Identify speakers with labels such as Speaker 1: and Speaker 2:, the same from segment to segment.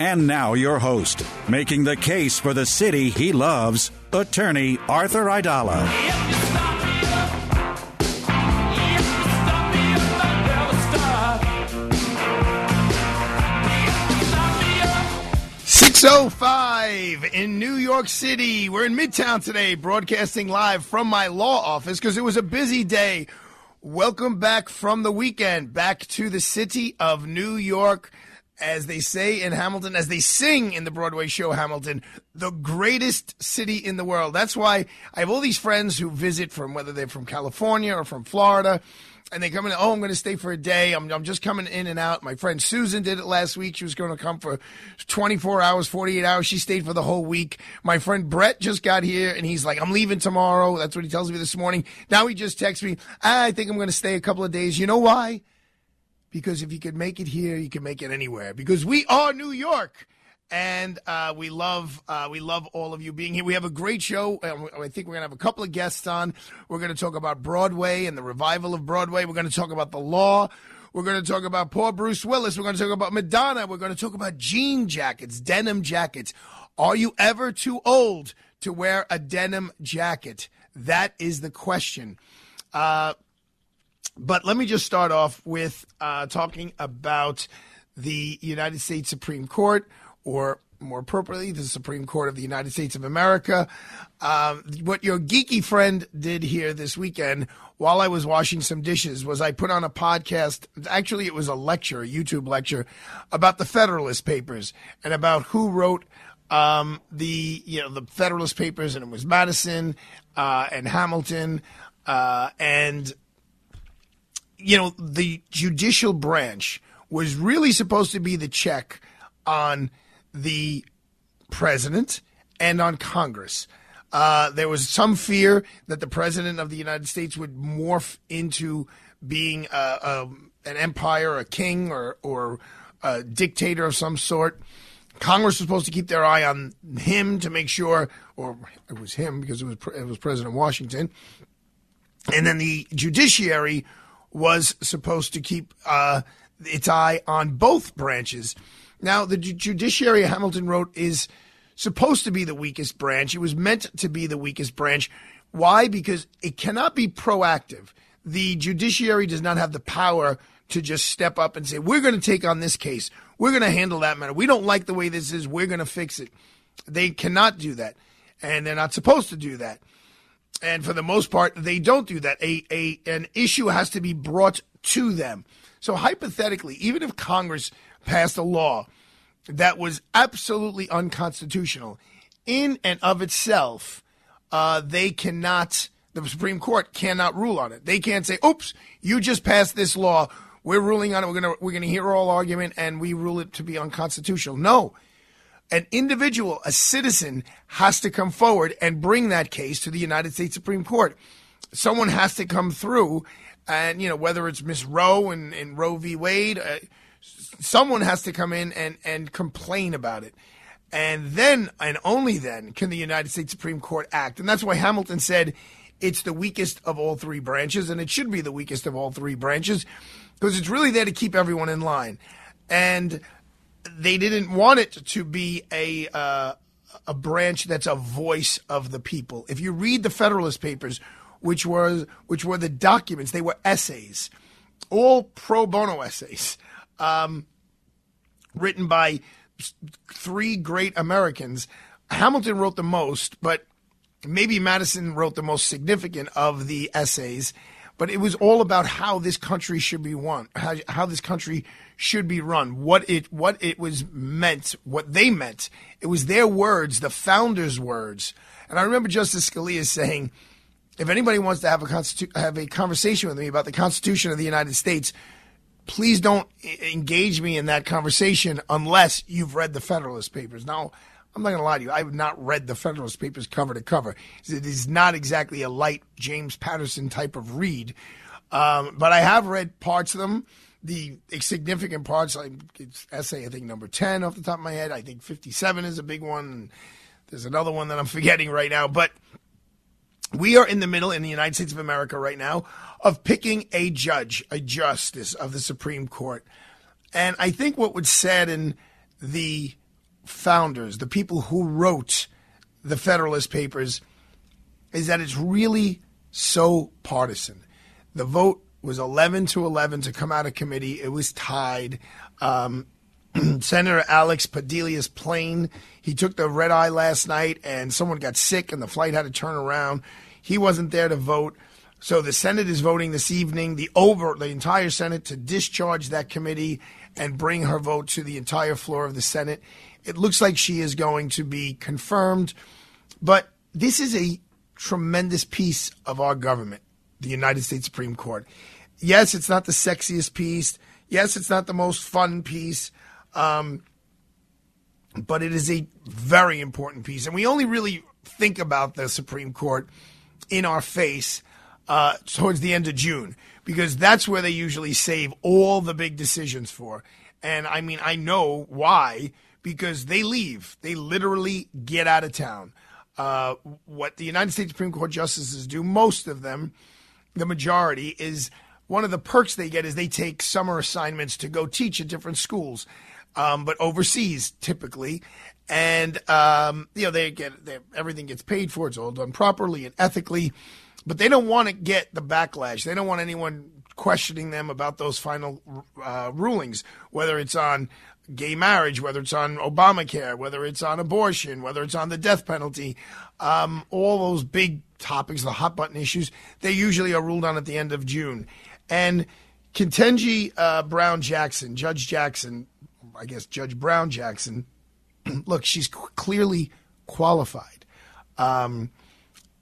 Speaker 1: And now, your host, making the case for the city he loves, attorney Arthur Aidala.
Speaker 2: 605 in New York City. We're in Midtown today, broadcasting live from my law office because it was a busy day. Welcome back from the weekend, back to the city of New York. As they say in Hamilton, as they sing in the Broadway show Hamilton, the greatest city in the world. That's why I have all these friends who visit from whether they're from California or from Florida and they come in. Oh, I'm going to stay for a day. I'm, I'm just coming in and out. My friend Susan did it last week. She was going to come for 24 hours, 48 hours. She stayed for the whole week. My friend Brett just got here and he's like, I'm leaving tomorrow. That's what he tells me this morning. Now he just texts me. Ah, I think I'm going to stay a couple of days. You know why? Because if you can make it here, you can make it anywhere. Because we are New York and uh, we love uh, we love all of you being here. We have a great show. I think we're to have a couple of guests on. We're to talk about Broadway and the revival of Broadway. We're to talk about the law. We're going to talk about poor Bruce Willis. We're going to talk about Madonna. We're going to talk about jean jackets, denim jackets. Are you ever too old to wear a denim jacket? That is the question. Uh, but let me just start off with uh, talking about the United States Supreme Court or more appropriately, the Supreme Court of the United States of America. Um, what your geeky friend did here this weekend while I was washing some dishes was I put on a podcast. Actually, it was a lecture, a YouTube lecture about the Federalist Papers and about who wrote um, the you know the Federalist Papers, and it was Madison uh, and Hamilton uh, and you know the judicial branch was really supposed to be the check on the president and on Congress. Uh, there was some fear that the president of the United States would morph into being a, a, an empire, a king, or, or a dictator of some sort. Congress was supposed to keep their eye on him to make sure, or it was him because it was it was President Washington, and then the judiciary was supposed to keep uh, its eye on both branches. Now, the judiciary, Hamilton wrote, is supposed to be the weakest branch. It was meant to be the weakest branch. Why? Because it cannot be proactive. The judiciary does not have the power to just step up and say, we're going to take on this case. We're going to handle that matter. We don't like the way this is. We're going to fix it. They cannot do that. And they're not supposed to do that. And for the most part, they don't do that. A, a, an issue has to be brought to them. So hypothetically, even if Congress passed a law that was absolutely unconstitutional in and of itself, uh, they cannot, the Supreme Court cannot rule on it. They can't say, oops, you just passed this law. We're ruling on it. We're going to, we're going to hear all argument and we rule it to be unconstitutional. No. An individual, a citizen, has to come forward and bring that case to the United States Supreme Court. Someone has to come through, and you know whether it's Miss Roe and, and Roe v. Wade, uh, someone has to come in and, and complain about it. And then, and only then, can the United States Supreme Court act. And that's why Hamilton said it's the weakest of all three branches, and it should be the weakest of all three branches because it's really there to keep everyone in line. And they didn't want it to be a uh, a branch that's a voice of the people. If you read the Federalist Papers, which was which were the documents, they were essays, all pro bono essays um, written by three great Americans. Hamilton wrote the most, but maybe Madison wrote the most significant of the essays. But it was all about how this country should be won, how, how this country should be run, what it what it was meant, what they meant. It was their words, the founders' words. And I remember Justice Scalia saying, "If anybody wants to have a constitu- have a conversation with me about the Constitution of the United States, please don't engage me in that conversation unless you've read the Federalist Papers. Now, I'm not going to lie to you. I have not read the Federalist Papers cover to cover. It is not exactly a light James Patterson type of read, um, but I have read parts of them. The significant parts, like it's essay, I think number 10 off the top of my head. I think 57 is a big one. There's another one that I'm forgetting right now, but we are in the middle in the United States of America right now of picking a judge, a justice of the Supreme Court. And I think what would sadden the founders, the people who wrote the Federalist Papers, is that it's really so partisan. The vote was 11 to 11 to come out of committee. It was tied. Um, Senator Alex Padilla plane, he took the red eye last night and someone got sick and the flight had to turn around. He wasn't there to vote. So the Senate is voting this evening, the over the entire Senate to discharge that committee and bring her vote to the entire floor of the Senate. It looks like she is going to be confirmed, but this is a tremendous piece of our government, the United States Supreme Court. Yes, it's not the sexiest piece. Yes, it's not the most fun piece. Um, but it is a very important piece. And we only really think about the Supreme Court in our face uh, towards the end of June because that's where they usually save all the big decisions for. And I mean, I know why because they leave. They literally get out of town. Uh, what the United States Supreme Court justices do, most of them, the majority, is one of the perks they get is they take summer assignments to go teach at different schools, um, but overseas typically. And um, you know they get they, everything gets paid for. It's all done properly and ethically but they don't want to get the backlash. They don't want anyone questioning them about those final uh, rulings, whether it's on gay marriage, whether it's on Obamacare, whether it's on abortion, whether it's on the death penalty, um, all those big topics, the hot button issues, they usually are ruled on at the end of June. And Ketanji uh, Brown Jackson, Judge Jackson, I guess Judge Brown Jackson, look, she's clearly qualified. Um,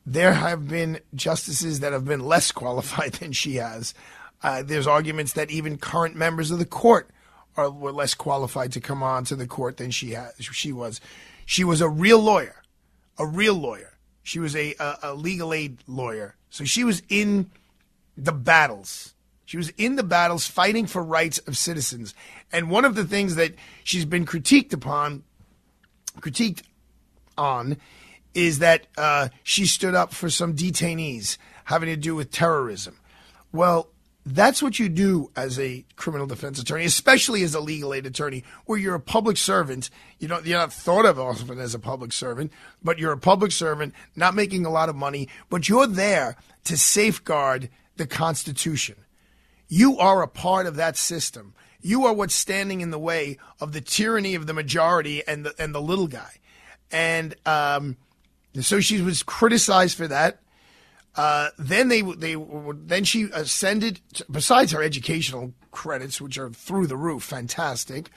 Speaker 2: there have been justices that have been less qualified than she has. Uh, there's arguments that even current members of the court are were less qualified to come on to the court than she has. She was. She was a real lawyer, a real lawyer. She was a, a, a legal aid lawyer. So she was in the battles. She was in the battles fighting for rights of citizens. And one of the things that she's been critiqued upon, critiqued on, is that uh, she stood up for some detainees having to do with terrorism. Well, that's what you do as a criminal defense attorney, especially as a legal aid attorney, where you're a public servant. You don't, you're not thought of often as a public servant, but you're a public servant, not making a lot of money, but you're there to safeguard the Constitution. You are a part of that system. You are what's standing in the way of the tyranny of the majority and the and the little guy. And um, so she was criticized for that. Uh, then they they then she ascended. Besides her educational credits, which are through the roof, fantastic.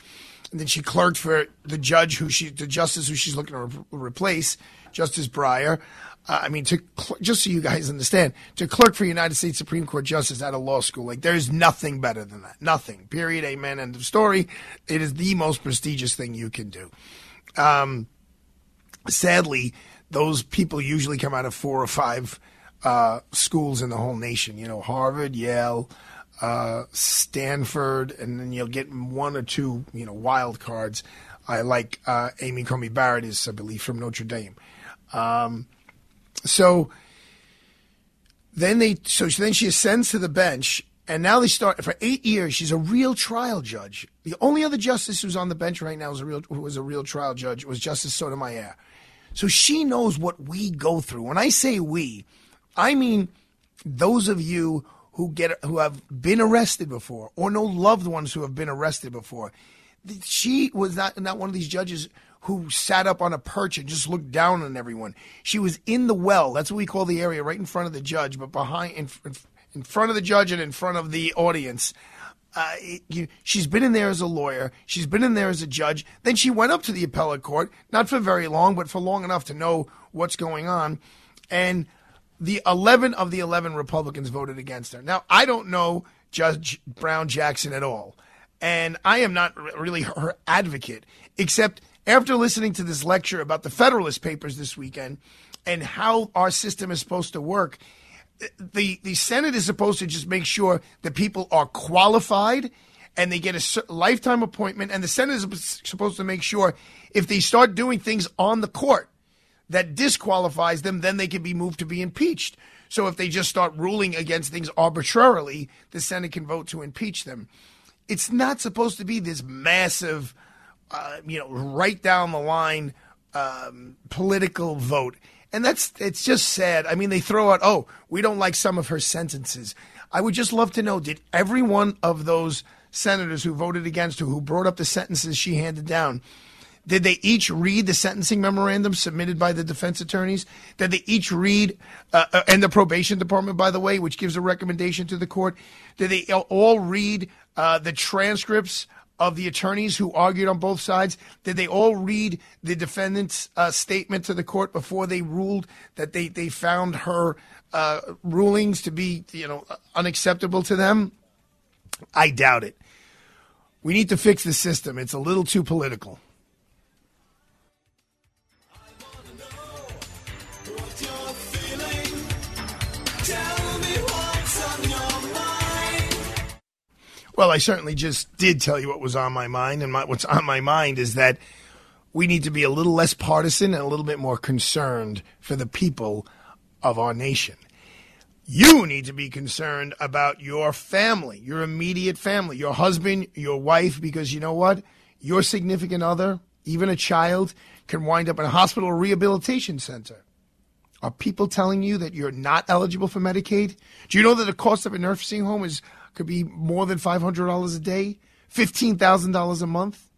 Speaker 2: And then she clerked for the judge who she, the justice who she's looking to re- replace, Justice Breyer. Uh, I mean, to cl- just so you guys understand, to clerk for United States Supreme Court justice at a law school, like there's nothing better than that. Nothing. Period. Amen. End of story. It is the most prestigious thing you can do. Um, sadly, those people usually come out of four or five uh, schools in the whole nation. You know, Harvard, Yale, uh, Stanford, and then you'll get one or two, you know, wild cards. I like uh, Amy Coney Barrett is, I believe, from Notre Dame. Um, so then they, so then she ascends to the bench, and now they start for eight years. She's a real trial judge. The only other justice who's on the bench right now is a real, who was a real trial judge was Justice Sotomayor. So she knows what we go through. When I say we, I mean those of you who get who have been arrested before or know loved ones who have been arrested before. She was not not one of these judges who sat up on a perch and just looked down on everyone. She was in the well. That's what we call the area right in front of the judge, but behind in, in front of the judge and in front of the audience uh, you, she's been in there as a lawyer. She's been in there as a judge. Then she went up to the appellate court, not for very long, but for long enough to know what's going on. And the 11 of the 11 Republicans voted against her. Now, I don't know Judge Brown Jackson at all. And I am not really her advocate, except after listening to this lecture about the Federalist Papers this weekend and how our system is supposed to work, the, the Senate is supposed to just make sure that people are qualified and they get a lifetime appointment. And the Senate is supposed to make sure if they start doing things on the court that disqualifies them, then they can be moved to be impeached. So if they just start ruling against things arbitrarily, the Senate can vote to impeach them. It's not supposed to be this massive, uh, you know, right down the line um, political vote. And that's it's just sad. I mean, they throw out, oh, we don't like some of her sentences. I would just love to know did every one of those senators who voted against her, who brought up the sentences she handed down, did they each read the sentencing memorandum submitted by the defense attorneys? Did they each read, uh, uh, and the probation department, by the way, which gives a recommendation to the court? Did they all read uh, the transcripts of the attorneys who argued on both sides? Did they all read the defendant's uh, statement to the court before they ruled that they, they found her uh, rulings to be, you know, unacceptable to them? I doubt it. We need to fix the system. It's a little too political. Well, I certainly just did tell you what was on my mind, and my, what's on my mind is that we need to be a little less partisan and a little bit more concerned for the people of our nation. You need to be concerned about your family, your immediate family, your husband, your wife, because you know what? Your significant other, even a child, can wind up in a hospital rehabilitation center. Are people telling you that you're not eligible for Medicaid? Do you know that the cost of a nursing home is could be more than $500 a day, $15,000 a month.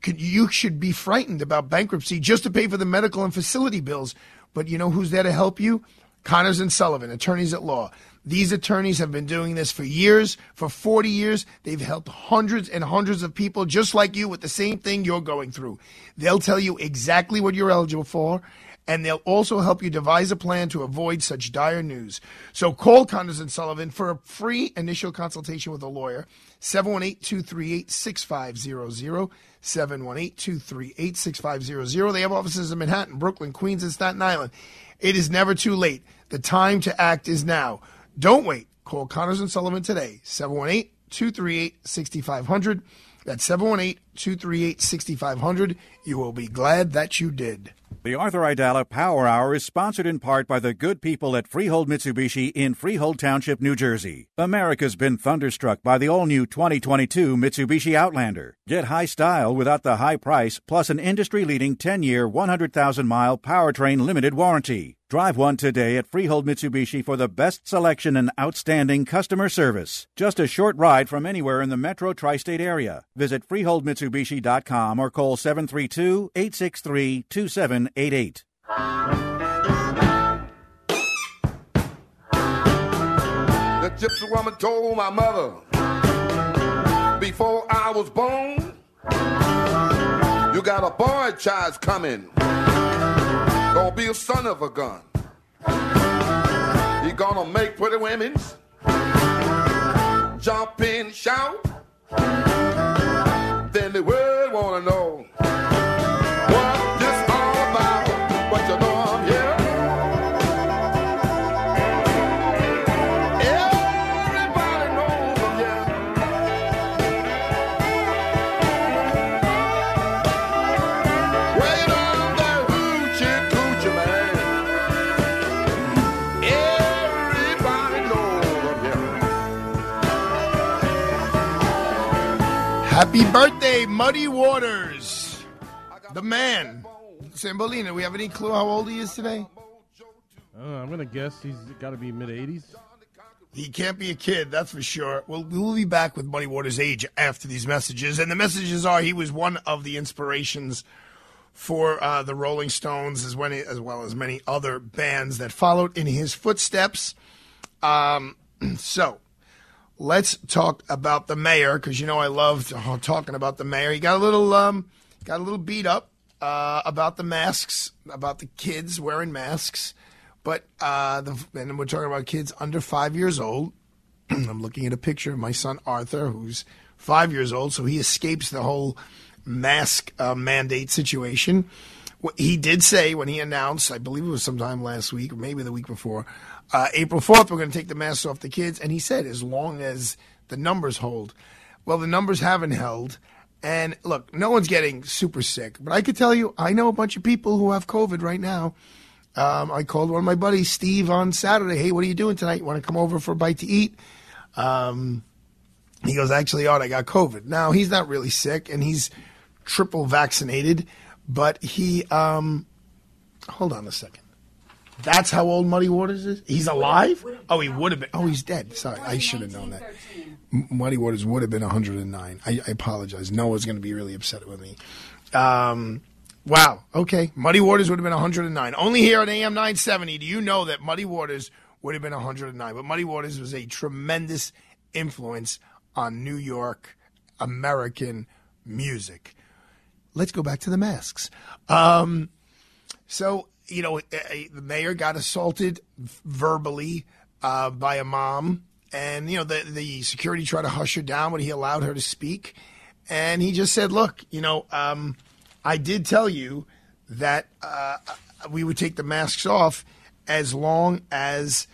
Speaker 2: Could, you should be frightened about bankruptcy just to pay for the medical and facility bills. But you know who's there to help you? Connors and Sullivan, attorneys at law. These attorneys have been doing this for years, for 40 years. They've helped hundreds and hundreds of people just like you with the same thing you're going through. They'll tell you exactly what you're eligible for and they'll also help you devise a plan to avoid such dire news. So call Connors and Sullivan for a free initial consultation with a lawyer. 718-238-6500. 718-238-6500. They have offices in Manhattan, Brooklyn, Queens, and Staten Island. It is never too late. The time to act is now. Don't wait. Call Connors and Sullivan today. 718-238-6500. That's 718-238-6500. You will be glad that you did.
Speaker 1: The Arthur Aidala Power Hour is sponsored in part by the good people at Freehold Mitsubishi in Freehold Township, New Jersey. America's been thunderstruck by the all new 2022 Mitsubishi Outlander. Get high style without the high price, plus an industry leading 10 year, 100,000 mile powertrain limited warranty. Drive one today at Freehold Mitsubishi for the best selection and outstanding customer service. Just a short ride from anywhere in the metro tri state area. Visit FreeholdMitsubishi.com or call 732 863 2788.
Speaker 3: The gypsy woman told my mother before I was born, You got a boy child coming gonna be a son of a gun. He gonna make pretty women jump and shout. Then the world wanna know
Speaker 2: Happy birthday, Muddy Waters. The man. Sambolina, we have any clue how old he is today?
Speaker 4: Uh, I'm going to guess he's got to be mid 80s.
Speaker 2: He can't be a kid, that's for sure. Well, we'll be back with Muddy Waters' age after these messages. And the messages are he was one of the inspirations for uh, the Rolling Stones, as, when, as well as many other bands that followed in his footsteps. Um, so, let's talk about the mayor because you know I love talking about the mayor. He got a little um, got a little beat up uh, about the masks, about the kids wearing masks, but uh, the, and we're talking about kids under five years old. I'm looking at a picture of my son Arthur, who's five years old, so he escapes the whole mask uh, mandate situation. He did say when he announced, I believe it was sometime last week or maybe the week before, uh, April 4th, we're going to take the masks off the kids. And he said, as long as the numbers hold. Well, the numbers haven't held. And look, no one's getting super sick, but I could tell you, I know a bunch of people who have COVID right now. Um, I called one of my buddies, Steve, on Saturday. Hey, what are you doing tonight? You want to come over for a bite to eat? Um, he goes, actually, Art, I got COVID. Now, he's not really sick, and he's triple vaccinated, but he, um, hold on a second. That's how old Muddy Waters is? He's alive? Oh, he would have been. Oh, he's dead. Sorry, I should have known that. Muddy Waters would have been 109. I, I apologize. Noah's going to be really upset with me. Um, wow. Okay. Muddy Waters would have been 109. Only here at AM 970 do you know that Muddy Waters would have been 109. But Muddy Waters was a tremendous influence on New York American music. Let's go back to the masks. Um, so, you know, a- a- the mayor got assaulted verbally uh, by a mom, and, you know, the, the security tried to hush her down, but he allowed her to speak. And he just said, look, you know, um, I did tell you that uh, we would take the masks off as long as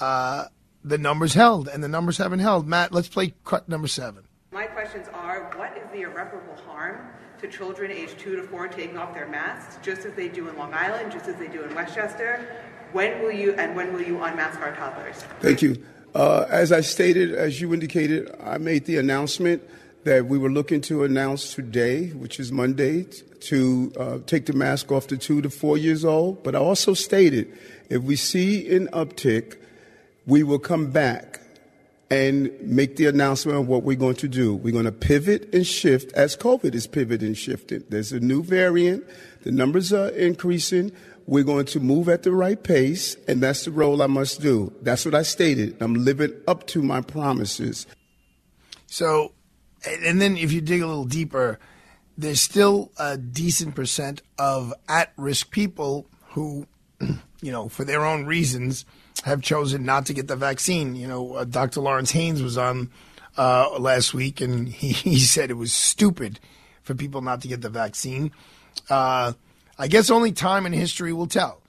Speaker 2: uh, the numbers held, and the numbers haven't held. Matt, let's play cut number seven.
Speaker 5: My questions are what is the irreparable harm to children aged 2 to 4 taking off their masks, just as they do in Long Island, just as they do in Westchester? When will you and when will you unmask our toddlers?
Speaker 6: Thank you. Uh, as I stated, as you indicated, I made the announcement that we were looking to announce today, which is Monday, to uh, take the mask off to two to four years old. But I also stated if we see an uptick, we will come back and make the announcement of what we're going to do. We're going to pivot and shift as COVID is pivoting and shifting. There's a new variant. The numbers are increasing. We're going to move at the right pace, and that's the role I must do. That's what I stated. I'm living up to my promises.
Speaker 2: So, and then if you dig a little deeper, there's still a decent percent of at risk people who, you know, for their own reasons, have chosen not to get the vaccine. You know, uh, Dr. Lawrence Haynes was on uh, last week and he, he said it was stupid for people not to get the vaccine. Uh, I guess only time and history will tell.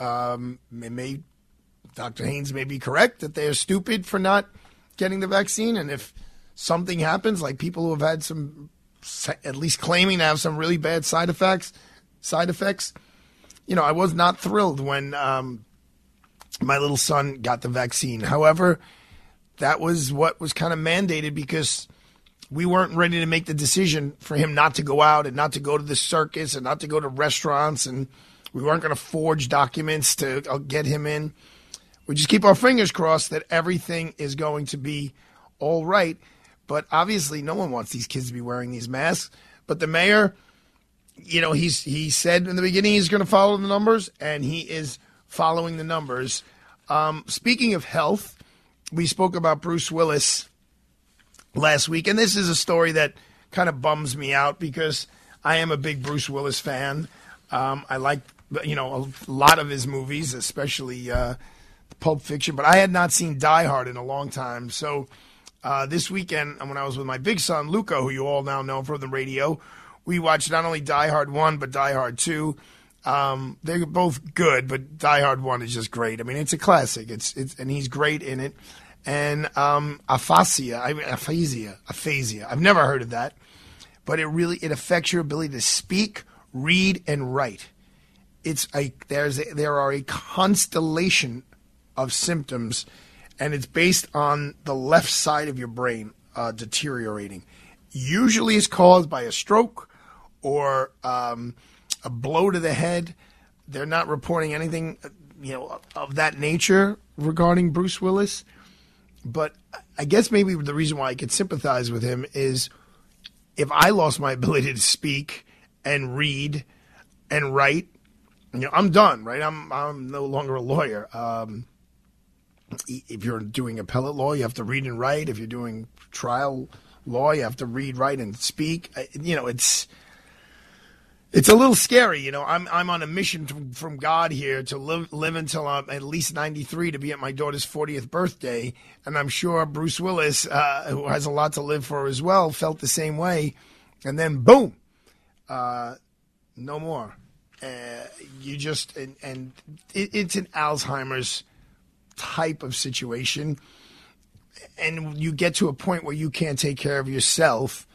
Speaker 2: Um, may Dr. Haynes may be correct that they're stupid for not getting the vaccine, and if something happens, like people who have had some, at least claiming to have some really bad side effects, side effects, you know, I was not thrilled when um, my little son got the vaccine. However, that was what was kind of mandated because we weren't ready to make the decision for him not to go out and not to go to the circus and not to go to restaurants and we weren't going to forge documents to uh, get him in. We just keep our fingers crossed that everything is going to be all right. But obviously, no one wants these kids to be wearing these masks. But the mayor, you know, he's he said in the beginning he's going to follow the numbers, and he is following the numbers. Um, speaking of health, we spoke about Bruce Willis last week, and this is a story that kind of bums me out because I am a big Bruce Willis fan. Um, I like you know a lot of his movies, especially uh, Pulp Fiction, but I had not seen Die Hard in a long time. So uh, this weekend, when I was with my big son Luca, who you all now know from the radio, we watched not only Die Hard one but Die Hard two. Um, they're both good, but Die Hard one is just great. I mean, it's a classic. It's it's and he's great in it. And um, aphasia, I mean, aphasia, aphasia. I've never heard of that, but it really it affects your ability to speak, read, and write. It's a there's a, there are a constellation of symptoms, and it's based on the left side of your brain uh, deteriorating. Usually, it's caused by a stroke or um, a blow to the head. They're not reporting anything, you know, of that nature regarding Bruce Willis. But I guess maybe the reason why I could sympathize with him is if I lost my ability to speak and read and write, you know, I'm done, right? I'm I'm no longer a lawyer. Um, if you're doing appellate law, you have to read and write. If you're doing trial law, you have to read, write, and speak. You know, it's it's a little scary, you know. I'm I'm on a mission to, from God here to live live until I'm at least 93 to be at my daughter's 40th birthday, and I'm sure Bruce Willis, uh, who has a lot to live for as well, felt the same way. And then boom, uh, no more. Uh, you just and, and it, it's an Alzheimer's type of situation, and you get to a point where you can't take care of yourself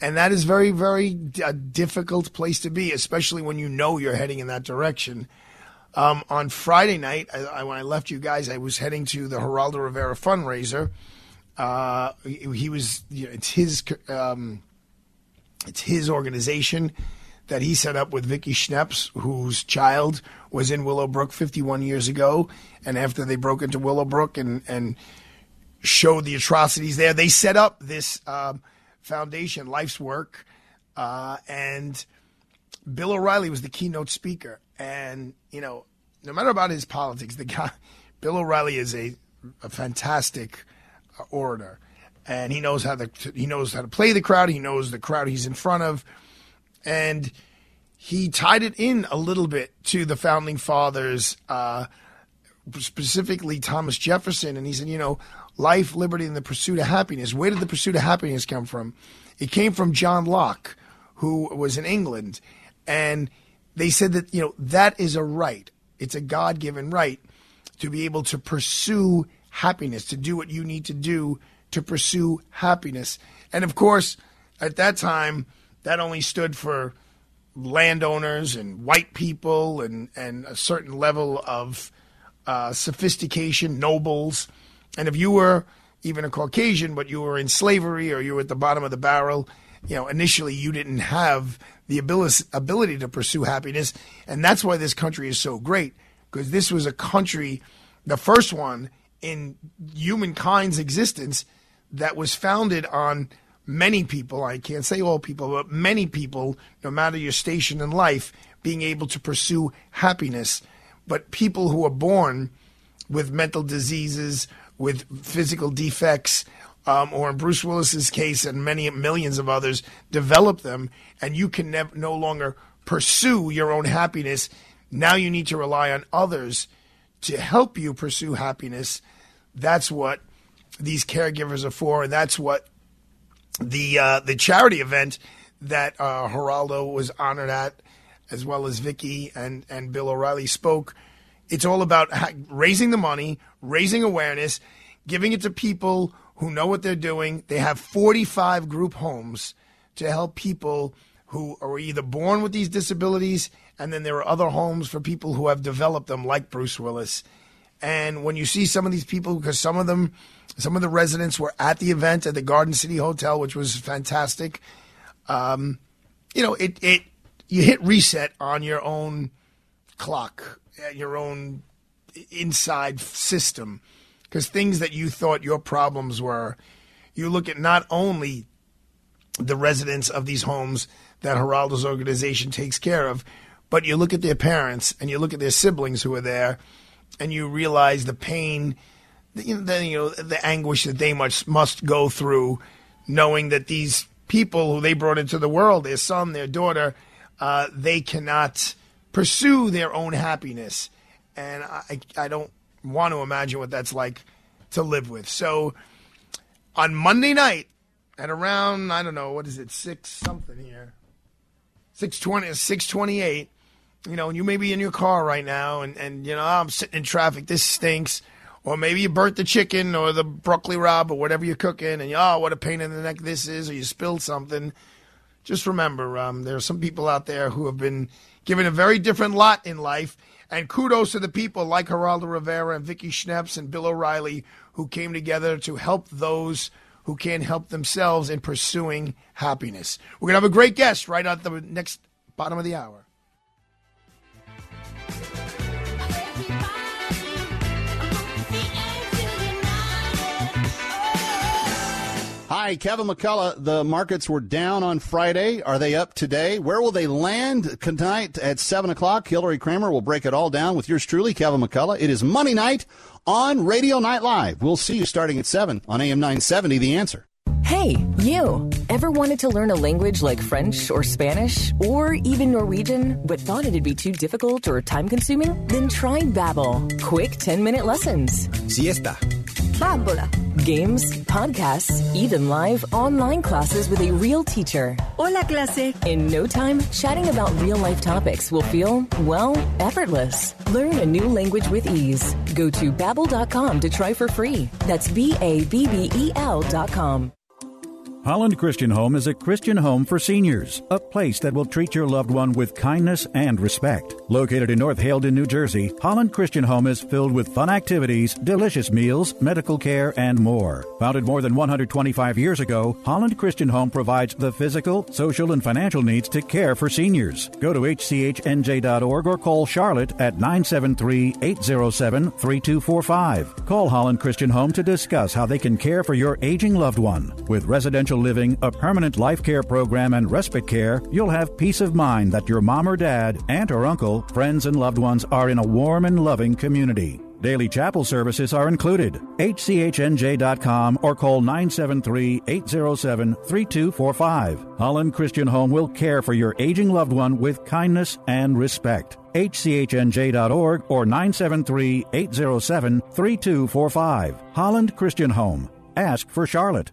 Speaker 2: and that is very, very a difficult place to be, especially when you know you're heading in that direction. Um, on Friday night, I, I, when I left you guys, I was heading to the Geraldo Rivera fundraiser. Uh, he, he, was, you know, it's his, um, it's his organization that he set up with Vicky Schneps, whose child was in Willowbrook 51 years ago. And after they broke into Willowbrook and, and showed the atrocities there, they set up this. Um, Foundation, Life's Work, uh, and Bill O'Reilly was the keynote speaker. And you know, no matter about his politics, the guy, Bill O'Reilly, is a, a fantastic uh, orator, and he knows how to he knows how to play the crowd. He knows the crowd he's in front of, and he tied it in a little bit to the founding fathers. Uh, specifically Thomas Jefferson, and he said, you know, life, liberty, and the pursuit of happiness. Where did the pursuit of happiness come from? It came from John Locke, who was in England. And they said that, you know, that is a right. It's a God given right to be able to pursue happiness, to do what you need to do to pursue happiness. And of course, at that time, that only stood for landowners and white people and, and a certain level of uh, sophistication, nobles. And if you were even a Caucasian, but you were in slavery or you were at the bottom of the barrel, you know, initially you didn't have the ability, ability to pursue happiness. And that's why this country is so great, because this was a country, the first one in humankind's existence that was founded on many people, I can't say all people, but many people, no matter your station in life, being able to pursue happiness. But people who are born with mental diseases with physical defects, um, or in Bruce Willis's case and many millions of others, develop them, and you can no longer pursue your own happiness. Now you need to rely on others to help you pursue happiness. That's what these caregivers are for, and that's what the uh, the charity event that uh, Geraldo was honored at, as well as Vicky and and Bill O'Reilly spoke it's all about ha- raising the money, raising awareness, giving it to people who know what they're doing. They have 45 group homes to help people who are either born with these disabilities, and then there are other homes for people who have developed them, like Bruce Willis. And when you see some of these people, because some of them, some of the residents were at the event at the Garden City Hotel, which was fantastic. Um, you know, it it you hit reset on your own clock your own inside system because things that you thought your problems were, you look at not only the residents of these homes that Geraldo's organization takes care of, but you look at their parents and you look at their siblings who are there, and you realize the pain, you know, the, you know, the anguish that they must must go through, knowing that these people who they brought into the world, their son, their daughter, uh, they cannot pursue their own happiness. And I, I don't want to imagine what that's like to live with. So on Monday night at around, I don't know, what is it, 6 something here? 620, 628. You know, you may be in your car right now and, and you know, oh, I'm sitting in traffic. This stinks. Or maybe you burnt the chicken or the broccoli rabe or whatever you're cooking and, you, oh, what a pain in the neck this is, or you spilled something. Just remember, um, there are some people out there who have been given a very different lot in life. And kudos to the people like Geraldo Rivera and Vicky Schneps and Bill O'Reilly who came together to help those who can't help themselves in pursuing happiness. We're going to have a great guest right at the next bottom of the hour.
Speaker 7: Hi, Kevin McCullough. The markets were down on Friday. Are they up today? Where will they land tonight at 7 o'clock? Hillary Kramer will break it all down with yours truly, Kevin McCullough. It is Money Night on Radio Night Live. We'll see you starting at 7 on AM 970, The Answer.
Speaker 8: Hey, you! Ever wanted to learn a language like French or Spanish or even Norwegian, but thought it'd be too difficult or time consuming? Then try Babbel. Quick 10 minute lessons.
Speaker 9: Siesta.
Speaker 8: Bambola. Games, podcasts, even live online classes with a real teacher.
Speaker 10: Hola, clase.
Speaker 8: In no time, chatting about real life topics will feel, well, effortless. Learn a new language with ease. Go to babbel.com to try for free. That's B A B B E L.com.
Speaker 1: Holland Christian Home is a Christian home for seniors, a place that will treat your loved one with kindness and respect. Located in North Haledon, New Jersey, Holland Christian Home is filled with fun activities, delicious meals, medical care, and more. Founded more than 125 years ago, Holland Christian Home provides the physical, social, and financial needs to care for seniors. Go to hchnj.org or call Charlotte at 973 807 3245. Call Holland Christian Home to discuss how they can care for your aging loved one. With residential living, a permanent life care program, and respite care, you'll have peace of mind that your mom or dad, aunt or uncle, friends, and loved ones are in a warm and loving community. Daily chapel services are included. HCHNJ.com or call 973 807 3245. Holland Christian Home will care for your aging loved one with kindness and respect. HCHNJ.org or 973 807 3245. Holland Christian Home. Ask for Charlotte.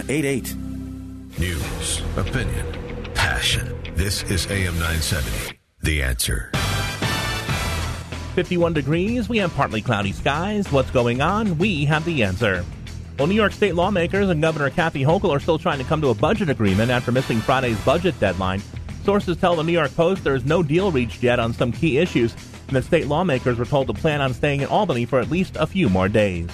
Speaker 1: 2788.
Speaker 11: News, opinion, passion. This is AM 970. The answer.
Speaker 12: 51 degrees. We have partly cloudy skies. What's going on? We have the answer. Well, New York State lawmakers and Governor Kathy Hochul are still trying to come to a budget agreement after missing Friday's budget deadline. Sources tell the New York Post there is no deal reached yet on some key issues, and that state lawmakers were told to plan on staying in Albany for at least a few more days.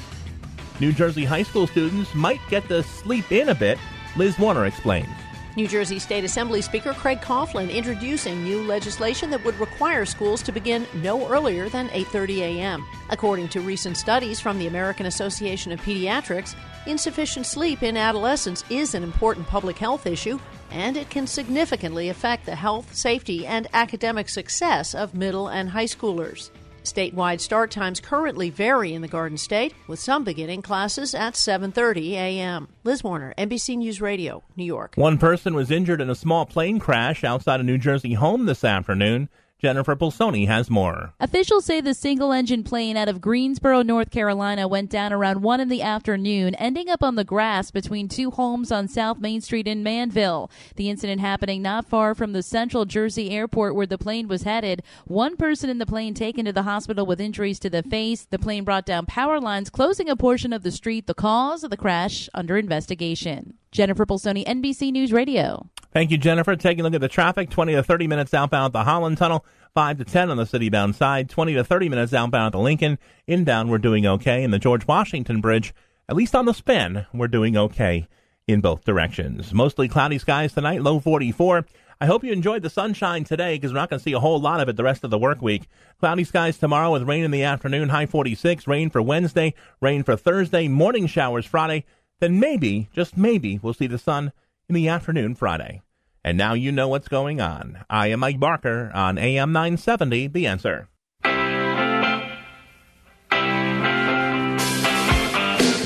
Speaker 12: New Jersey high school students might get to sleep in a bit. Liz Warner explains.
Speaker 13: New Jersey State Assembly Speaker Craig Coughlin introducing new legislation that would require schools to begin no earlier than 8:30 a.m. According to recent studies from the American Association of Pediatrics, insufficient sleep in adolescents is an important public health issue and it can significantly affect the health, safety, and academic success of middle and high schoolers. Statewide start times currently vary in the Garden State, with some beginning classes at 7:30 a.m. Liz Warner, NBC News Radio, New York.
Speaker 12: One person was injured in a small plane crash outside a New Jersey home this afternoon. Jennifer Pulsoni has more.
Speaker 14: Officials say the single engine plane out of Greensboro, North Carolina went down around 1 in the afternoon, ending up on the grass between two homes on South Main Street in Manville. The incident happening not far from the Central Jersey airport where the plane was headed. One person in the plane taken to the hospital with injuries to the face. The plane brought down power lines, closing a portion of the street. The cause of the crash under investigation. Jennifer Pulsoni, NBC News Radio.
Speaker 12: Thank you, Jennifer. Taking a look at the traffic 20 to 30 minutes outbound at the Holland Tunnel, 5 to 10 on the city bound side, 20 to 30 minutes outbound at the Lincoln. Inbound, we're doing okay. And the George Washington Bridge, at least on the spin, we're doing okay in both directions. Mostly cloudy skies tonight, low 44. I hope you enjoyed the sunshine today because we're not going to see a whole lot of it the rest of the work week. Cloudy skies tomorrow with rain in the afternoon, high 46. Rain for Wednesday, rain for Thursday, morning showers Friday. Then maybe, just maybe, we'll see the sun in the afternoon Friday. And now you know what's going on. I am Mike Barker on AM 970, The Answer.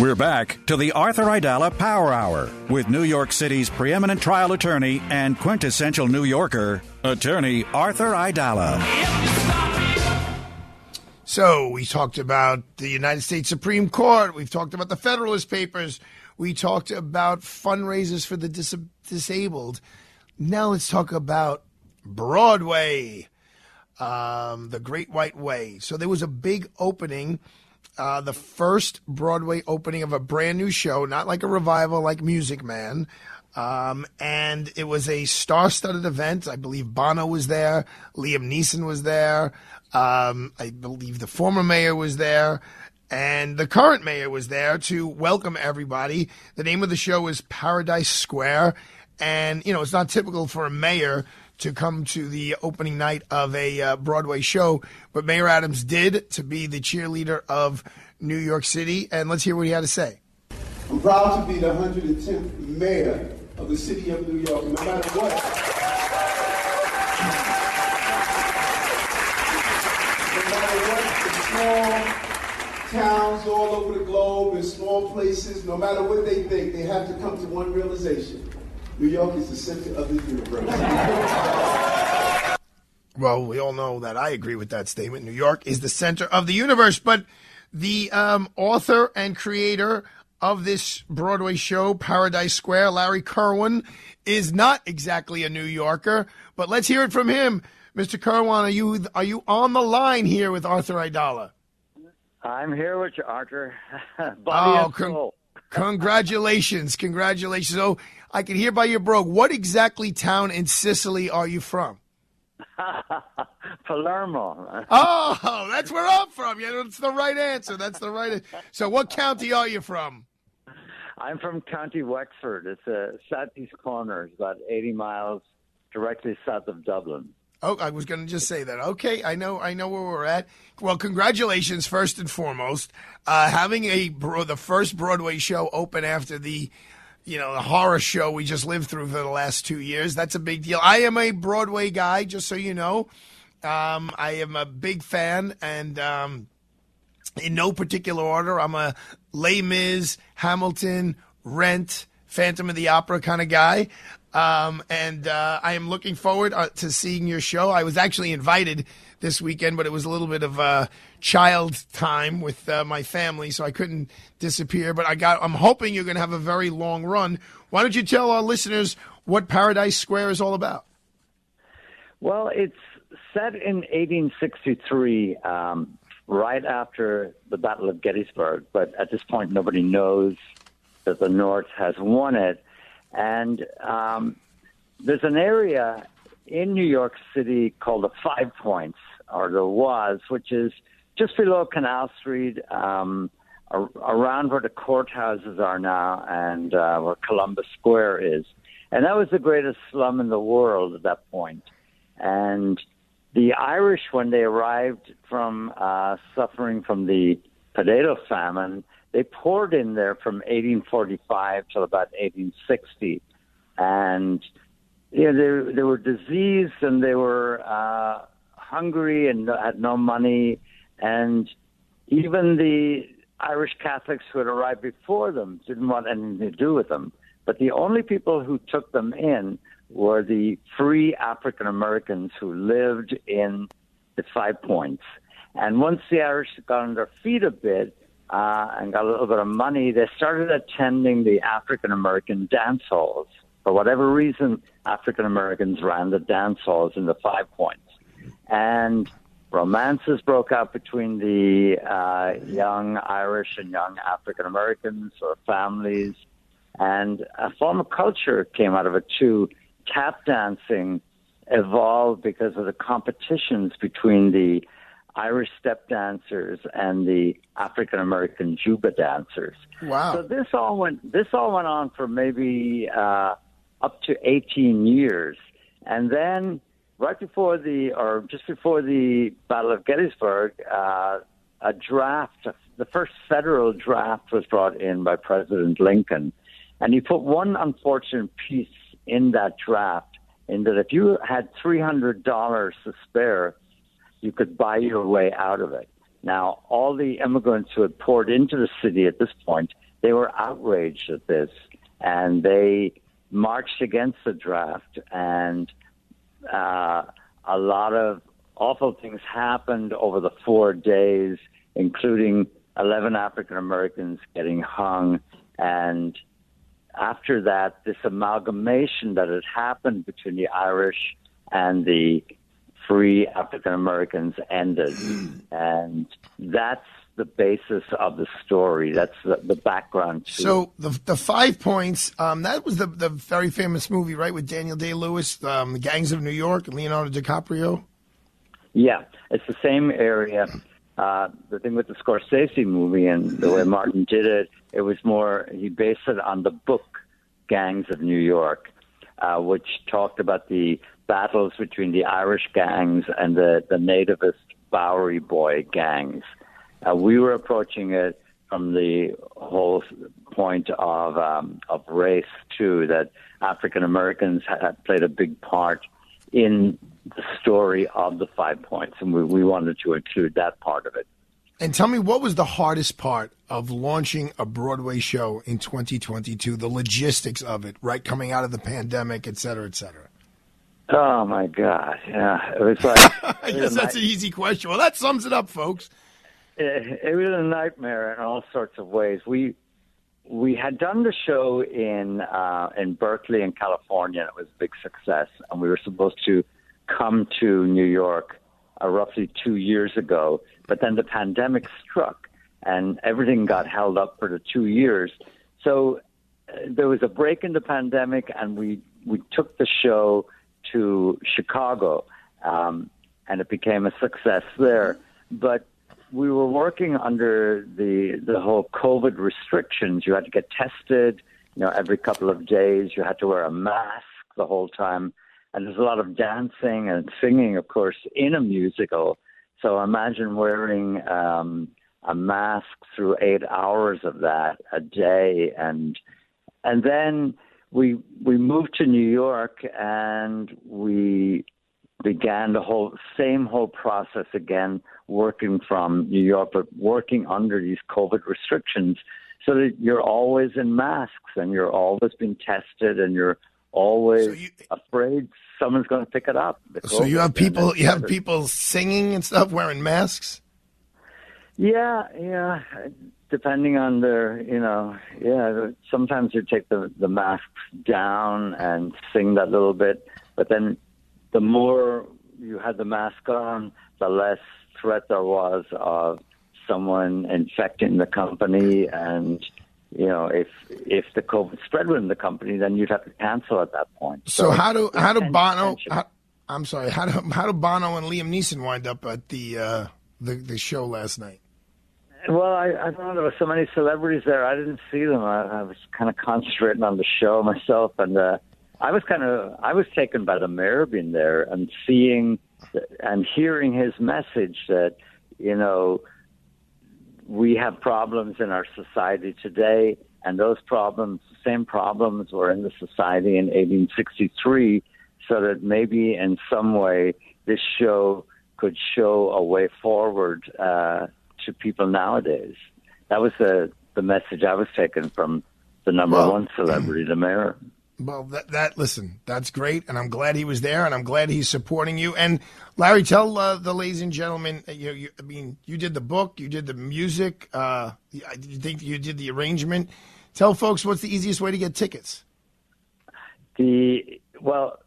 Speaker 1: We're back to the Arthur Aidala Power Hour with New York City's preeminent trial attorney and quintessential New Yorker, attorney Arthur Aidala.
Speaker 2: So we talked about the United States Supreme Court. We've talked about the Federalist Papers. We talked about fundraisers for the dis- disabled. Now let's talk about Broadway, um, the Great White Way. So there was a big opening, uh, the first Broadway opening of a brand new show, not like a revival like Music Man. Um, and it was a star-studded event. I believe Bono was there, Liam Neeson was there, um, I believe the former mayor was there, and the current mayor was there to welcome everybody. The name of the show is Paradise Square, and you know it's not typical for a mayor to come to the opening night of a uh, Broadway show, but Mayor Adams did to be the cheerleader of New York City, and let's hear what he had to say.
Speaker 6: I'm proud to be the 110th mayor of the city of New York, no matter what. No matter what, small towns all over the globe, and small places, no matter what they think, they have to come to one realization. New York is the center of the universe.
Speaker 2: Well, we all know that I agree with that statement. New York is the center of the universe, but the um, author and creator of this Broadway show, Paradise Square, Larry Kirwan, is not exactly a New Yorker. But let's hear it from him, Mr. Kirwan. Are you are you on the line here with Arthur Aidala?
Speaker 9: I'm here with you, Arthur. Body
Speaker 2: Oh,
Speaker 9: and soul.
Speaker 2: Congratulations, congratulations! Oh, I can hear by your brogue. What exactly town in Sicily are you from?
Speaker 9: Palermo.
Speaker 2: Oh, that's where I'm from. Yeah, that's the right answer. That's the right. So, what county are you from?
Speaker 9: I'm from County Wexford. It's a southeast corner. It's about 80 miles directly south of Dublin.
Speaker 2: Oh, I was going to just say that. Okay, I know, I know where we're at. Well, congratulations first and foremost, uh, having a bro- the first Broadway show open after the, you know, the horror show we just lived through for the last two years. That's a big deal. I am a Broadway guy, just so you know. Um, I am a big fan, and um, in no particular order, I'm a Les Mis, Hamilton, Rent, Phantom of the Opera kind of guy. Um, and uh, I am looking forward uh, to seeing your show. I was actually invited this weekend, but it was a little bit of uh, child time with uh, my family, so I couldn't disappear. But I got. I'm hoping you're going to have a very long run. Why don't you tell our listeners what Paradise Square is all about?
Speaker 9: Well, it's set in 1863, um, right after the Battle of Gettysburg, but at this point, nobody knows that the North has won it. And um, there's an area in New York City called the Five Points, or there was, which is just below Canal Street, um, ar- around where the courthouses are now and uh, where Columbus Square is. And that was the greatest slum in the world at that point. And the Irish, when they arrived from uh, suffering from the potato famine, they poured in there from 1845 till about 1860, and you know, they they were diseased and they were uh, hungry and had no money, and even the Irish Catholics who had arrived before them didn't want anything to do with them. But the only people who took them in were the free African Americans who lived in the Five Points. And once the Irish got on their feet a bit uh, and got a little bit of money, they started attending the African American dance halls. For whatever reason, African Americans ran the dance halls in the Five Points. And romances broke out between the uh, young Irish and young African Americans or families. And a form of culture came out of it too. Tap dancing evolved because of the competitions between the Irish step dancers and the African American juba dancers.
Speaker 2: Wow.
Speaker 9: So this all went this all went on for maybe uh, up to 18 years, and then right before the or just before the Battle of Gettysburg, uh, a draft, the first federal draft was brought in by President Lincoln, and he put one unfortunate piece in that draft, in that if you had three hundred dollars to spare, you could buy your way out of it. Now, all the immigrants who had poured into the city at this point, they were outraged at this, and they marched against the draft, and uh, a lot of awful things happened over the four days, including 11 African Americans getting hung. And after that, this amalgamation that had happened between the Irish and the free African Americans ended. and that's the basis of the story. That's the, the background to
Speaker 2: So the the Five Points, um, that was the the very famous movie, right, with Daniel Day Lewis, um, the Gangs of New York, and Leonardo DiCaprio.
Speaker 9: Yeah, it's the same area. uh, the thing with the Scorsese movie and the way Martin did it, it was more he based it on the book Gangs of New York, uh, which talked about the battles between the Irish gangs and the the nativist Bowery Boy gangs. Uh, we were approaching it from the whole point of um, of race too, that African Americans had played a big part in the story of the Five Points, and we, we wanted to include that part of it.
Speaker 2: And tell me, what was the hardest part of launching a Broadway show in 2022? The logistics of it, right, coming out of the pandemic, et cetera, et cetera.
Speaker 9: Oh my God! Yeah, it was like.
Speaker 2: I guess that's an easy question. Well, that sums it up, folks.
Speaker 9: It, it was a nightmare in all sorts of ways. We we had done the show in uh, in Berkeley in California. and It was a big success, and we were supposed to come to New York uh, roughly two years ago. But then the pandemic struck, and everything got held up for the two years. So uh, there was a break in the pandemic, and we we took the show to Chicago, um, and it became a success there. But we were working under the the whole COVID restrictions. You had to get tested, you know, every couple of days. You had to wear a mask the whole time, and there's a lot of dancing and singing, of course, in a musical. So imagine wearing um, a mask through eight hours of that a day, and and then we we moved to New York and we began the whole same whole process again, working from New York, but working under these COVID restrictions, so that you're always in masks and you're always being tested and you're always so you, afraid someone's going to pick it up.
Speaker 2: So you have people, you have people singing and stuff wearing masks.
Speaker 9: Yeah, yeah depending on their, you know, yeah, sometimes you take the, the masks down and sing that little bit, but then the more you had the mask on, the less threat there was of someone infecting the company and you know if if the covid spread within the company then you'd have to cancel at that point
Speaker 2: so, so how do how do bono how, i'm sorry how do how do bono and liam neeson wind up at the uh the the show last night
Speaker 9: well, I, I don't know. There were so many celebrities there. I didn't see them. I, I was kind of concentrating on the show myself, and uh, I was kind of I was taken by the mayor being there and seeing and hearing his message that you know we have problems in our society today, and those problems, the same problems, were in the society in 1863. So that maybe in some way this show could show a way forward. Uh, to people nowadays. That was the the message I was taking from the number well, one celebrity, the mayor.
Speaker 2: Well, that, that listen, that's great, and I'm glad he was there, and I'm glad he's supporting you. And Larry, tell uh, the ladies and gentlemen, uh, you, you, I mean, you did the book, you did the music, uh, you think you did the arrangement. Tell folks what's the easiest way to get tickets.
Speaker 9: The well,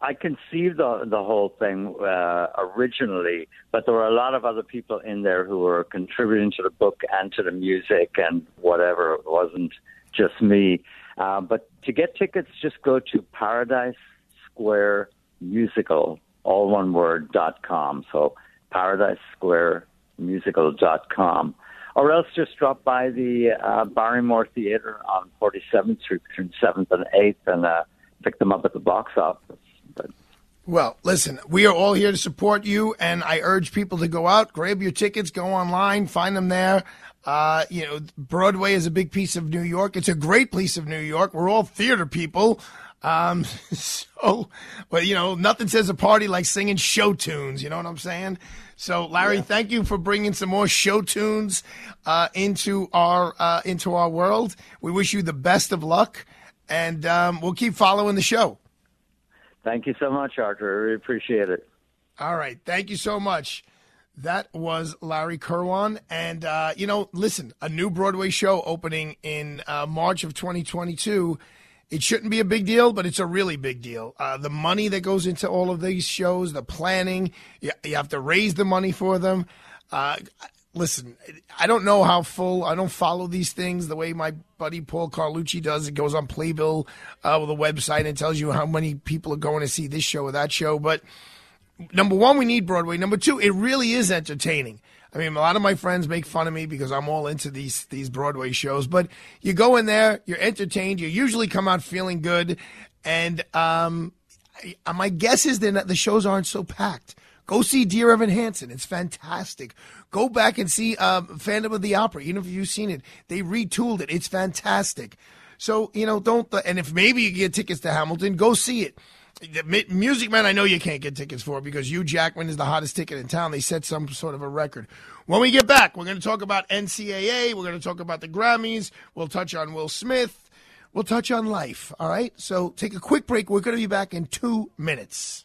Speaker 9: I conceived the, the whole thing uh, originally, but there were a lot of other people in there who were contributing to the book and to the music and whatever. It wasn't just me. Uh, but to get tickets, just go to Paradise Square Musical, all one word, dot com. So Paradise Square Musical dot com. Or else just drop by the uh, Barrymore Theater on 47th Street between 7th and 8th and uh, pick them up at the box office.
Speaker 2: Well, listen, we are all here to support you, and I urge people to go out, grab your tickets, go online, find them there. Uh, you know, Broadway is a big piece of New York. It's a great piece of New York. We're all theater people. Um, so, but you know, nothing says a party like singing show tunes. You know what I'm saying? So, Larry, yeah. thank you for bringing some more show tunes uh, into our uh, into our world. We wish you the best of luck, and um, we'll keep following the show.
Speaker 9: Thank you so much, Arthur. I really appreciate it.
Speaker 2: All right. Thank you so much. That was Larry Kirwan. And, uh, you know, listen, a new Broadway show opening in uh, March of 2022. It shouldn't be a big deal, but it's a really big deal. Uh, the money that goes into all of these shows, the planning, you, you have to raise the money for them. Uh, listen, I don't know how full. I don't follow these things the way my buddy Paul Carlucci does. It goes on Playbill uh, with a website and tells you how many people are going to see this show or that show. But number one, we need Broadway. Number two, it really is entertaining. I mean, a lot of my friends make fun of me because I'm all into these these Broadway shows. But you go in there, you're entertained. You usually come out feeling good, and um, I, my guess is that the shows aren't so packed. Go see Dear Evan Hansen. It's fantastic. Go back and see um, Phantom of the Opera. Even if you've seen it, they retooled it. It's fantastic. So, you know, don't, and if maybe you get tickets to Hamilton, go see it. Music Man, I know you can't get tickets for because Hugh Jackman is the hottest ticket in town. They set some sort of a record. When we get back, we're going to talk about NCAA. We're going to talk about the Grammys. We'll touch on Will Smith. We'll touch on life. All right. So take a quick break. We're going to be back in two minutes.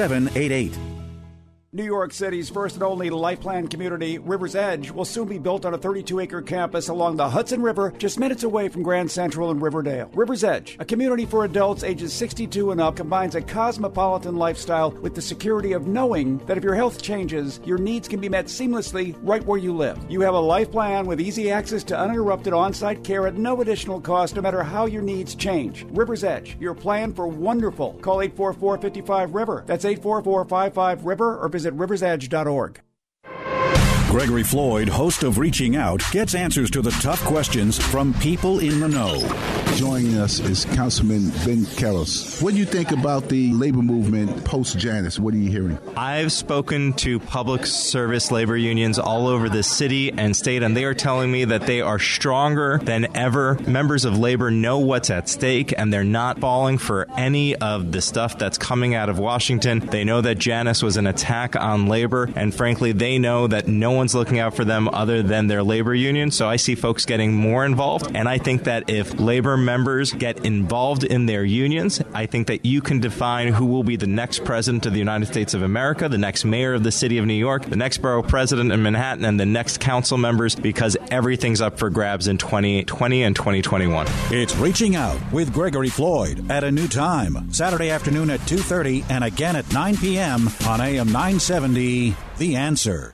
Speaker 1: 2788.
Speaker 10: New York City's first and only life plan community, River's Edge, will soon be built on a 32 acre campus along the Hudson River, just minutes away from Grand Central and Riverdale. River's Edge, a community for adults ages 62 and up, combines a cosmopolitan lifestyle with the security of knowing that if your health changes, your needs can be met seamlessly right where you live. You have a life plan with easy access to uninterrupted on site care at no additional cost, no matter how your needs change. River's Edge, your plan for wonderful. Call 844 55 River. That's 844 55 River or visit visit riversedge.org.
Speaker 1: Gregory Floyd, host of Reaching Out, gets answers to the tough questions from people in the know.
Speaker 15: Joining us is Councilman Ben Kallos. What do you think about the labor movement post Janus? What are you hearing?
Speaker 16: I've spoken to public service labor unions all over the city and state, and they are telling me that they are stronger than ever. Members of labor know what's at stake, and they're not falling for any of the stuff that's coming out of Washington. They know that Janus was an attack on labor, and frankly, they know that no one one's looking out for them other than their labor union. So I see folks getting more involved. And I think that if labor members get involved in their unions, I think that you can define who will be the next president of the United States of America, the next mayor of the city of New York, the next borough president in Manhattan, and the next council members because everything's up for grabs in 2020 and 2021.
Speaker 1: It's Reaching Out with Gregory Floyd at a new time, Saturday afternoon at 2.30 and again at 9 p.m. on AM 970, The Answer.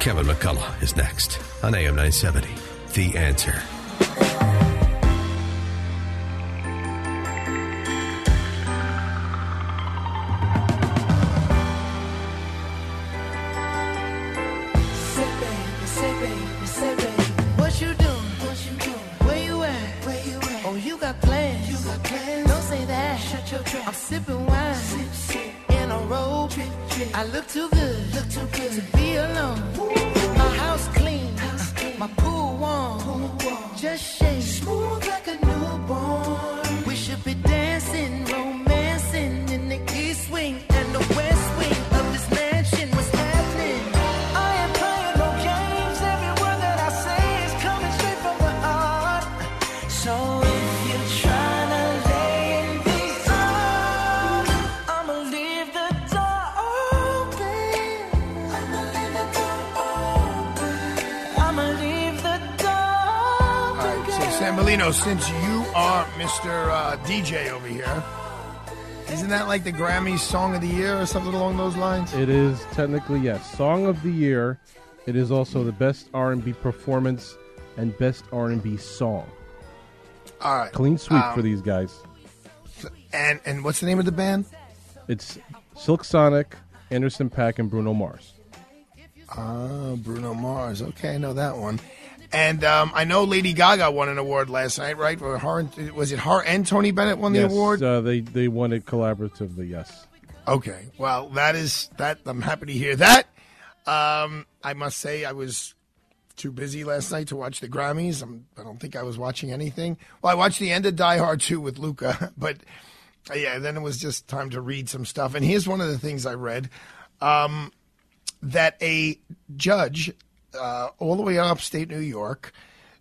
Speaker 11: Kevin McCullough is next on AM 970. The Answer.
Speaker 2: Since you are Mr. Uh, DJ over here, isn't that like the Grammy Song of the Year or something along those lines?
Speaker 4: It is technically yes, song of the year. It is also the best R&B performance and best R&B song.
Speaker 2: All right.
Speaker 4: Clean sweep
Speaker 2: Um,
Speaker 4: for these guys.
Speaker 2: And and what's the name of the band?
Speaker 4: It's Silk Sonic, Anderson Paak, and Bruno Mars.
Speaker 2: Uh, Bruno Mars. Okay, I know that one. And um, I know Lady Gaga won an award last night, right? For her, and- was it her and Tony Bennett won the
Speaker 4: yes,
Speaker 2: award?
Speaker 4: Uh, they they won it collaboratively. Yes.
Speaker 2: Okay. Well, that is that. I'm happy to hear that. Um, I must say, I was too busy last night to watch the Grammys. I'm, I don't think I was watching anything. Well, I watched the end of Die Hard 2 with Luca, but uh, yeah, then it was just time to read some stuff. And here's one of the things I read um, that a judge uh, all the way upstate New York,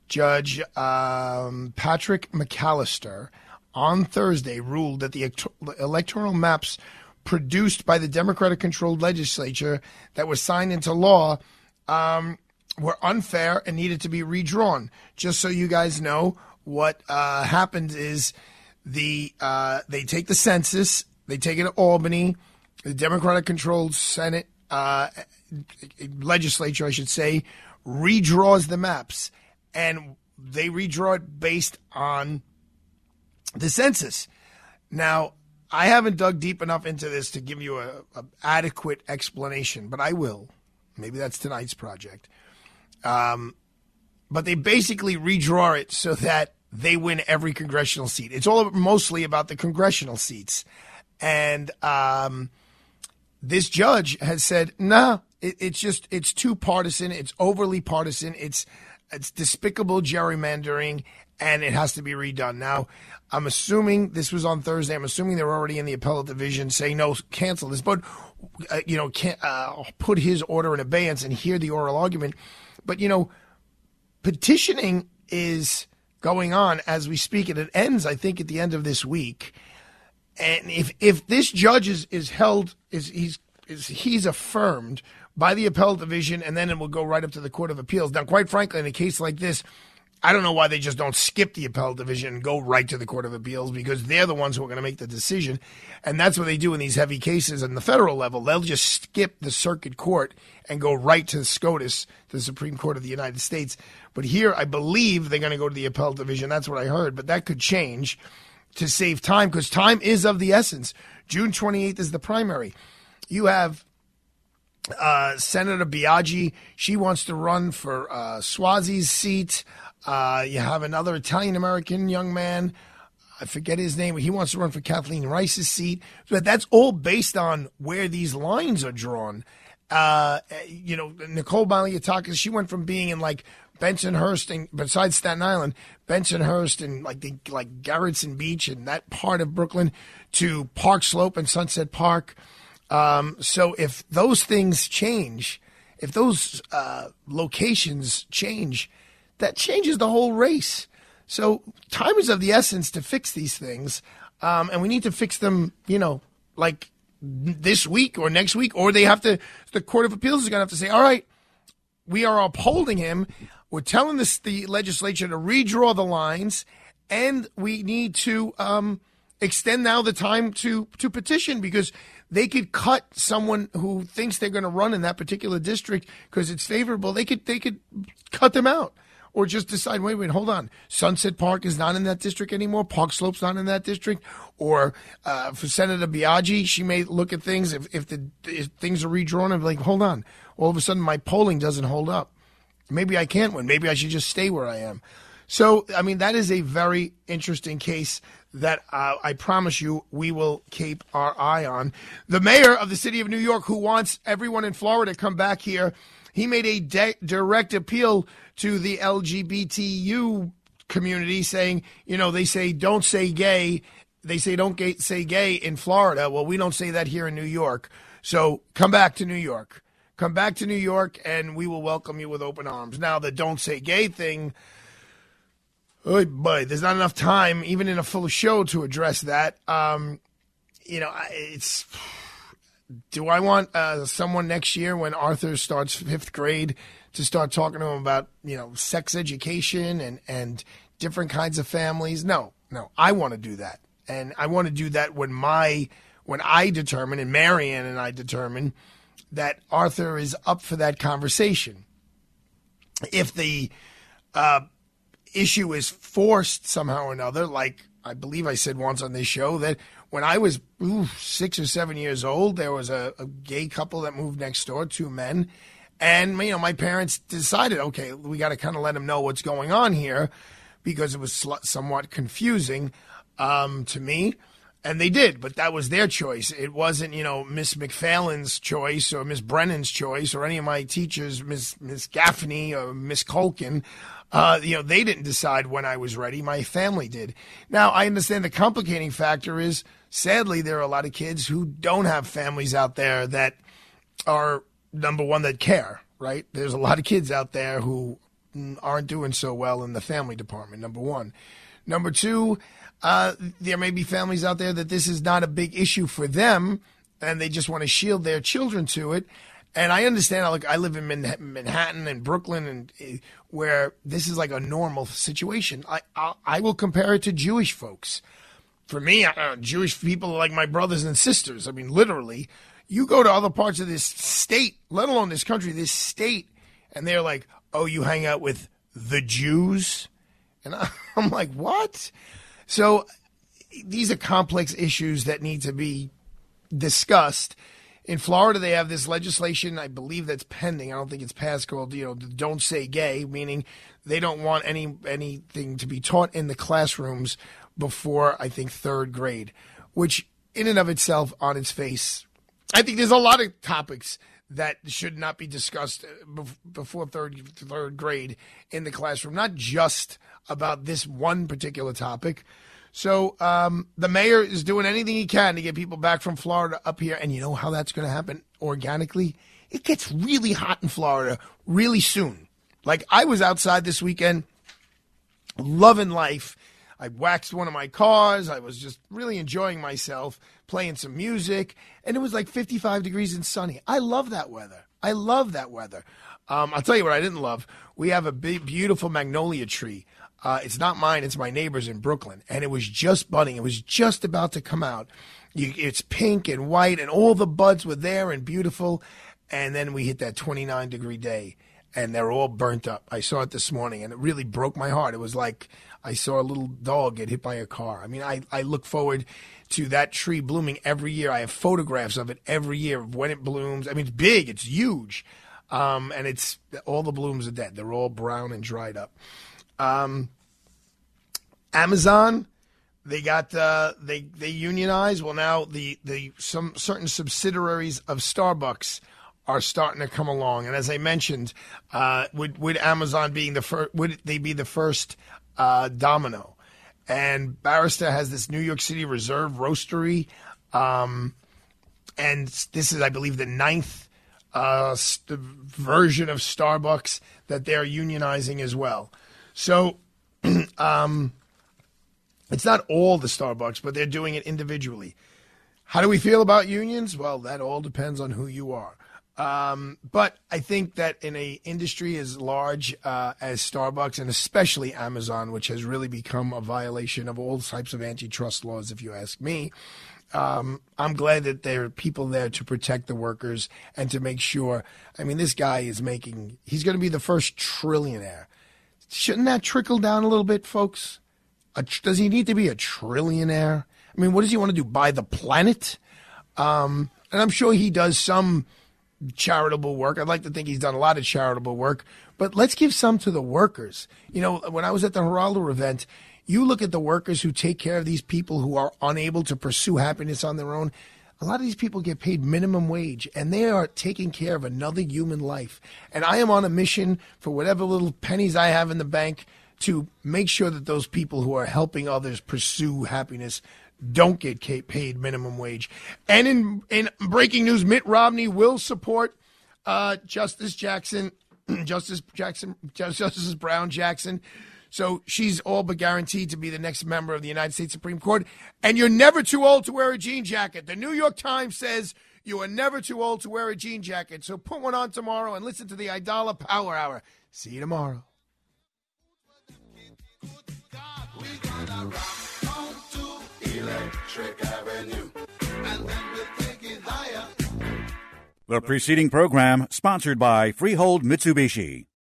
Speaker 2: Judge um, Patrick McAllister, on Thursday ruled that the electoral maps produced by the Democratic controlled legislature that was signed into law um, were unfair and needed to be redrawn. Just so you guys know, what uh, happens is the uh, they take the census, they take it to Albany, the Democratic controlled Senate uh, legislature, I should say, redraws the maps, and they redraw it based on the census. Now, I haven't dug deep enough into this to give you a, a adequate explanation, but I will. Maybe that's tonight's project. Um, but they basically redraw it so that they win every congressional seat. It's all mostly about the congressional seats, and um, this judge has said, "Nah, it, it's just it's too partisan. It's overly partisan. It's it's despicable gerrymandering, and it has to be redone." Now, I'm assuming this was on Thursday. I'm assuming they're already in the appellate division saying, "No, cancel this." But uh, you know, can uh, put his order in abeyance and hear the oral argument. But you know, petitioning is going on as we speak, and it ends, I think, at the end of this week. And if if this judge is, is held is he's is he's affirmed by the appellate division, and then it will go right up to the court of appeals. Now, quite frankly, in a case like this, I don't know why they just don't skip the appellate division and go right to the court of appeals because they're the ones who are going to make the decision, and that's what they do in these heavy cases on the federal level. They'll just skip the circuit court and go right to the SCOTUS, the Supreme Court of the United States. But here, I believe they're going to go to the appellate division. That's what I heard, but that could change to save time because time is of the essence. June 28th is the primary. You have uh, Senator Biaggi. She wants to run for uh, Suozzi's seat. Uh, you have another Italian American young man. I forget his name. He wants to run for Kathleen Rice's seat. But that's all based on where these lines are drawn. Uh, you know, Nicole Malliotakis, she went from being in like Bensonhurst and besides Staten Island, Bensonhurst and like the like Gerritsen Beach and that part of Brooklyn to Park Slope and Sunset Park. Um, so if those things change, if those uh, locations change, that changes the whole race. So time is of the essence to fix these things, um, and we need to fix them. You know, like this week or next week, or they have to. The Court of Appeals is going to have to say, "All right, we are upholding him. We're telling this the legislature to redraw the lines, and we need to um, extend now the time to to petition because they could cut someone who thinks they're going to run in that particular district because it's favorable. They could they could cut them out." Or just decide, wait, wait, hold on. Sunset Park is not in that district anymore. Park Slope's not in that district. Or uh, for Senator Biaggi, she may look at things if, if the if things are redrawn and be like, hold on. All of a sudden, my polling doesn't hold up. Maybe I can't win. Maybe I should just stay where I am. So, I mean, that is a very interesting case that uh, I promise you we will keep our eye on. The mayor of the city of New York, who wants everyone in Florida to come back here, he made a de- direct appeal to the LGBTU community saying, you know, they say don't say gay. They say don't gay, say gay in Florida. Well, we don't say that here in New York. So come back to New York. Come back to New York and we will welcome you with open arms. Now, the don't say gay thing, oh boy, there's not enough time, even in a full show, to address that. Um, you know, it's. Do I want uh, someone next year when Arthur starts fifth grade to start talking to him about you know sex education and and different kinds of families? No, no. I want to do that, and I want to do that when my when I determine and Marianne and I determine that Arthur is up for that conversation. If the uh, issue is forced somehow or another, like I believe I said once on this show that when I was ooh, six or seven years old, there was a, a gay couple that moved next door, two men, And you know, my parents decided, okay, we got to kind of let them know what's going on here because it was sl- somewhat confusing um, to me. And they did, but that was their choice. It wasn't, you know, Miss McFarland's choice or Miss Brennan's choice or any of my teachers, Miss Miss Gaffney or Miss Colkin. Uh, you know, they didn't decide when I was ready. My family did. Now, I understand the complicating factor is, sadly, there are a lot of kids who don't have families out there that are number one that care. Right? There's a lot of kids out there who aren't doing so well in the family department. Number one. Number two, uh, there may be families out there that this is not a big issue for them, and they just want to shield their children to it. And I understand. Like I live in Manhattan and Brooklyn, and uh, where this is like a normal situation. I I, I will compare it to Jewish folks. For me, uh, Jewish people are like my brothers and sisters. I mean, literally, you go to other parts of this state, let alone this country, this state, and they're like, "Oh, you hang out with the Jews," and I'm like, "What?" So these are complex issues that need to be discussed. In Florida, they have this legislation, I believe that's pending. I don't think it's passed called, you know, don't say gay, meaning they don't want any anything to be taught in the classrooms before I think third grade, which in and of itself on its face, I think there's a lot of topics that should not be discussed uh, before third third grade in the classroom, not just about this one particular topic. So um, the mayor is doing anything he can to get people back from Florida up here, and you know how that's going to happen organically. It gets really hot in Florida really soon. Like I was outside this weekend, loving life. I waxed one of my cars. I was just really enjoying myself, playing some music, and it was like 55 degrees and sunny. I love that weather. I love that weather. Um, I'll tell you what I didn't love. We have a big, beautiful magnolia tree uh, it's not mine, it's my neighbor's in Brooklyn. And it was just budding. It was just about to come out. You, it's pink and white, and all the buds were there and beautiful. And then we hit that 29 degree day, and they're all burnt up. I saw it this morning, and it really broke my heart. It was like I saw a little dog get hit by a car. I mean, I, I look forward to that tree blooming every year. I have photographs of it every year of when it blooms. I mean, it's big, it's huge. Um, and it's all the blooms are dead. They're all brown and dried up. Um, Amazon, they got uh, they they unionized. Well, now the the some certain subsidiaries of Starbucks are starting to come along. And as I mentioned, uh, would would Amazon being the first? Would they be the first uh, domino? And Barista has this New York City Reserve Roastery, um, and this is, I believe, the ninth uh, st- version of Starbucks that they're unionizing as well. So, um, it's not all the Starbucks, but they're doing it individually. How do we feel about unions? Well, that all depends on who you are. Um, but I think that in a industry as large uh, as Starbucks and especially Amazon, which has really become a violation of all types of antitrust laws, if you ask me, um, I'm glad that there are people there to protect the workers and to make sure. I mean, this guy is making, he's going to be the first trillionaire. Shouldn't that trickle down a little bit, folks? A, does he need to be a trillionaire? I mean, what does he want to do? Buy the planet? Um, and I'm sure he does some charitable work. I'd like to think he's done a lot of charitable work, but let's give some to the workers. You know, when I was at the Geraldo event, you look at the workers who take care of these people who are unable to pursue happiness on their own a lot of these people get paid minimum wage and they are taking care of another human life. And I am on a mission for whatever little pennies I have in the bank to make sure that those people who are helping others pursue happiness don't get paid minimum wage. And in, in breaking news, Mitt Romney will support uh, Justice Jackson, Justice Jackson, Justice Brown Jackson so she's all but guaranteed to be the next member of the United States Supreme Court. And you're never too old to wear a jean jacket. The New York Times says you are never too old to wear a jean jacket. So put one on tomorrow and listen to the Aidala Power Hour. See you tomorrow.
Speaker 1: The preceding program sponsored by Freehold Mitsubishi.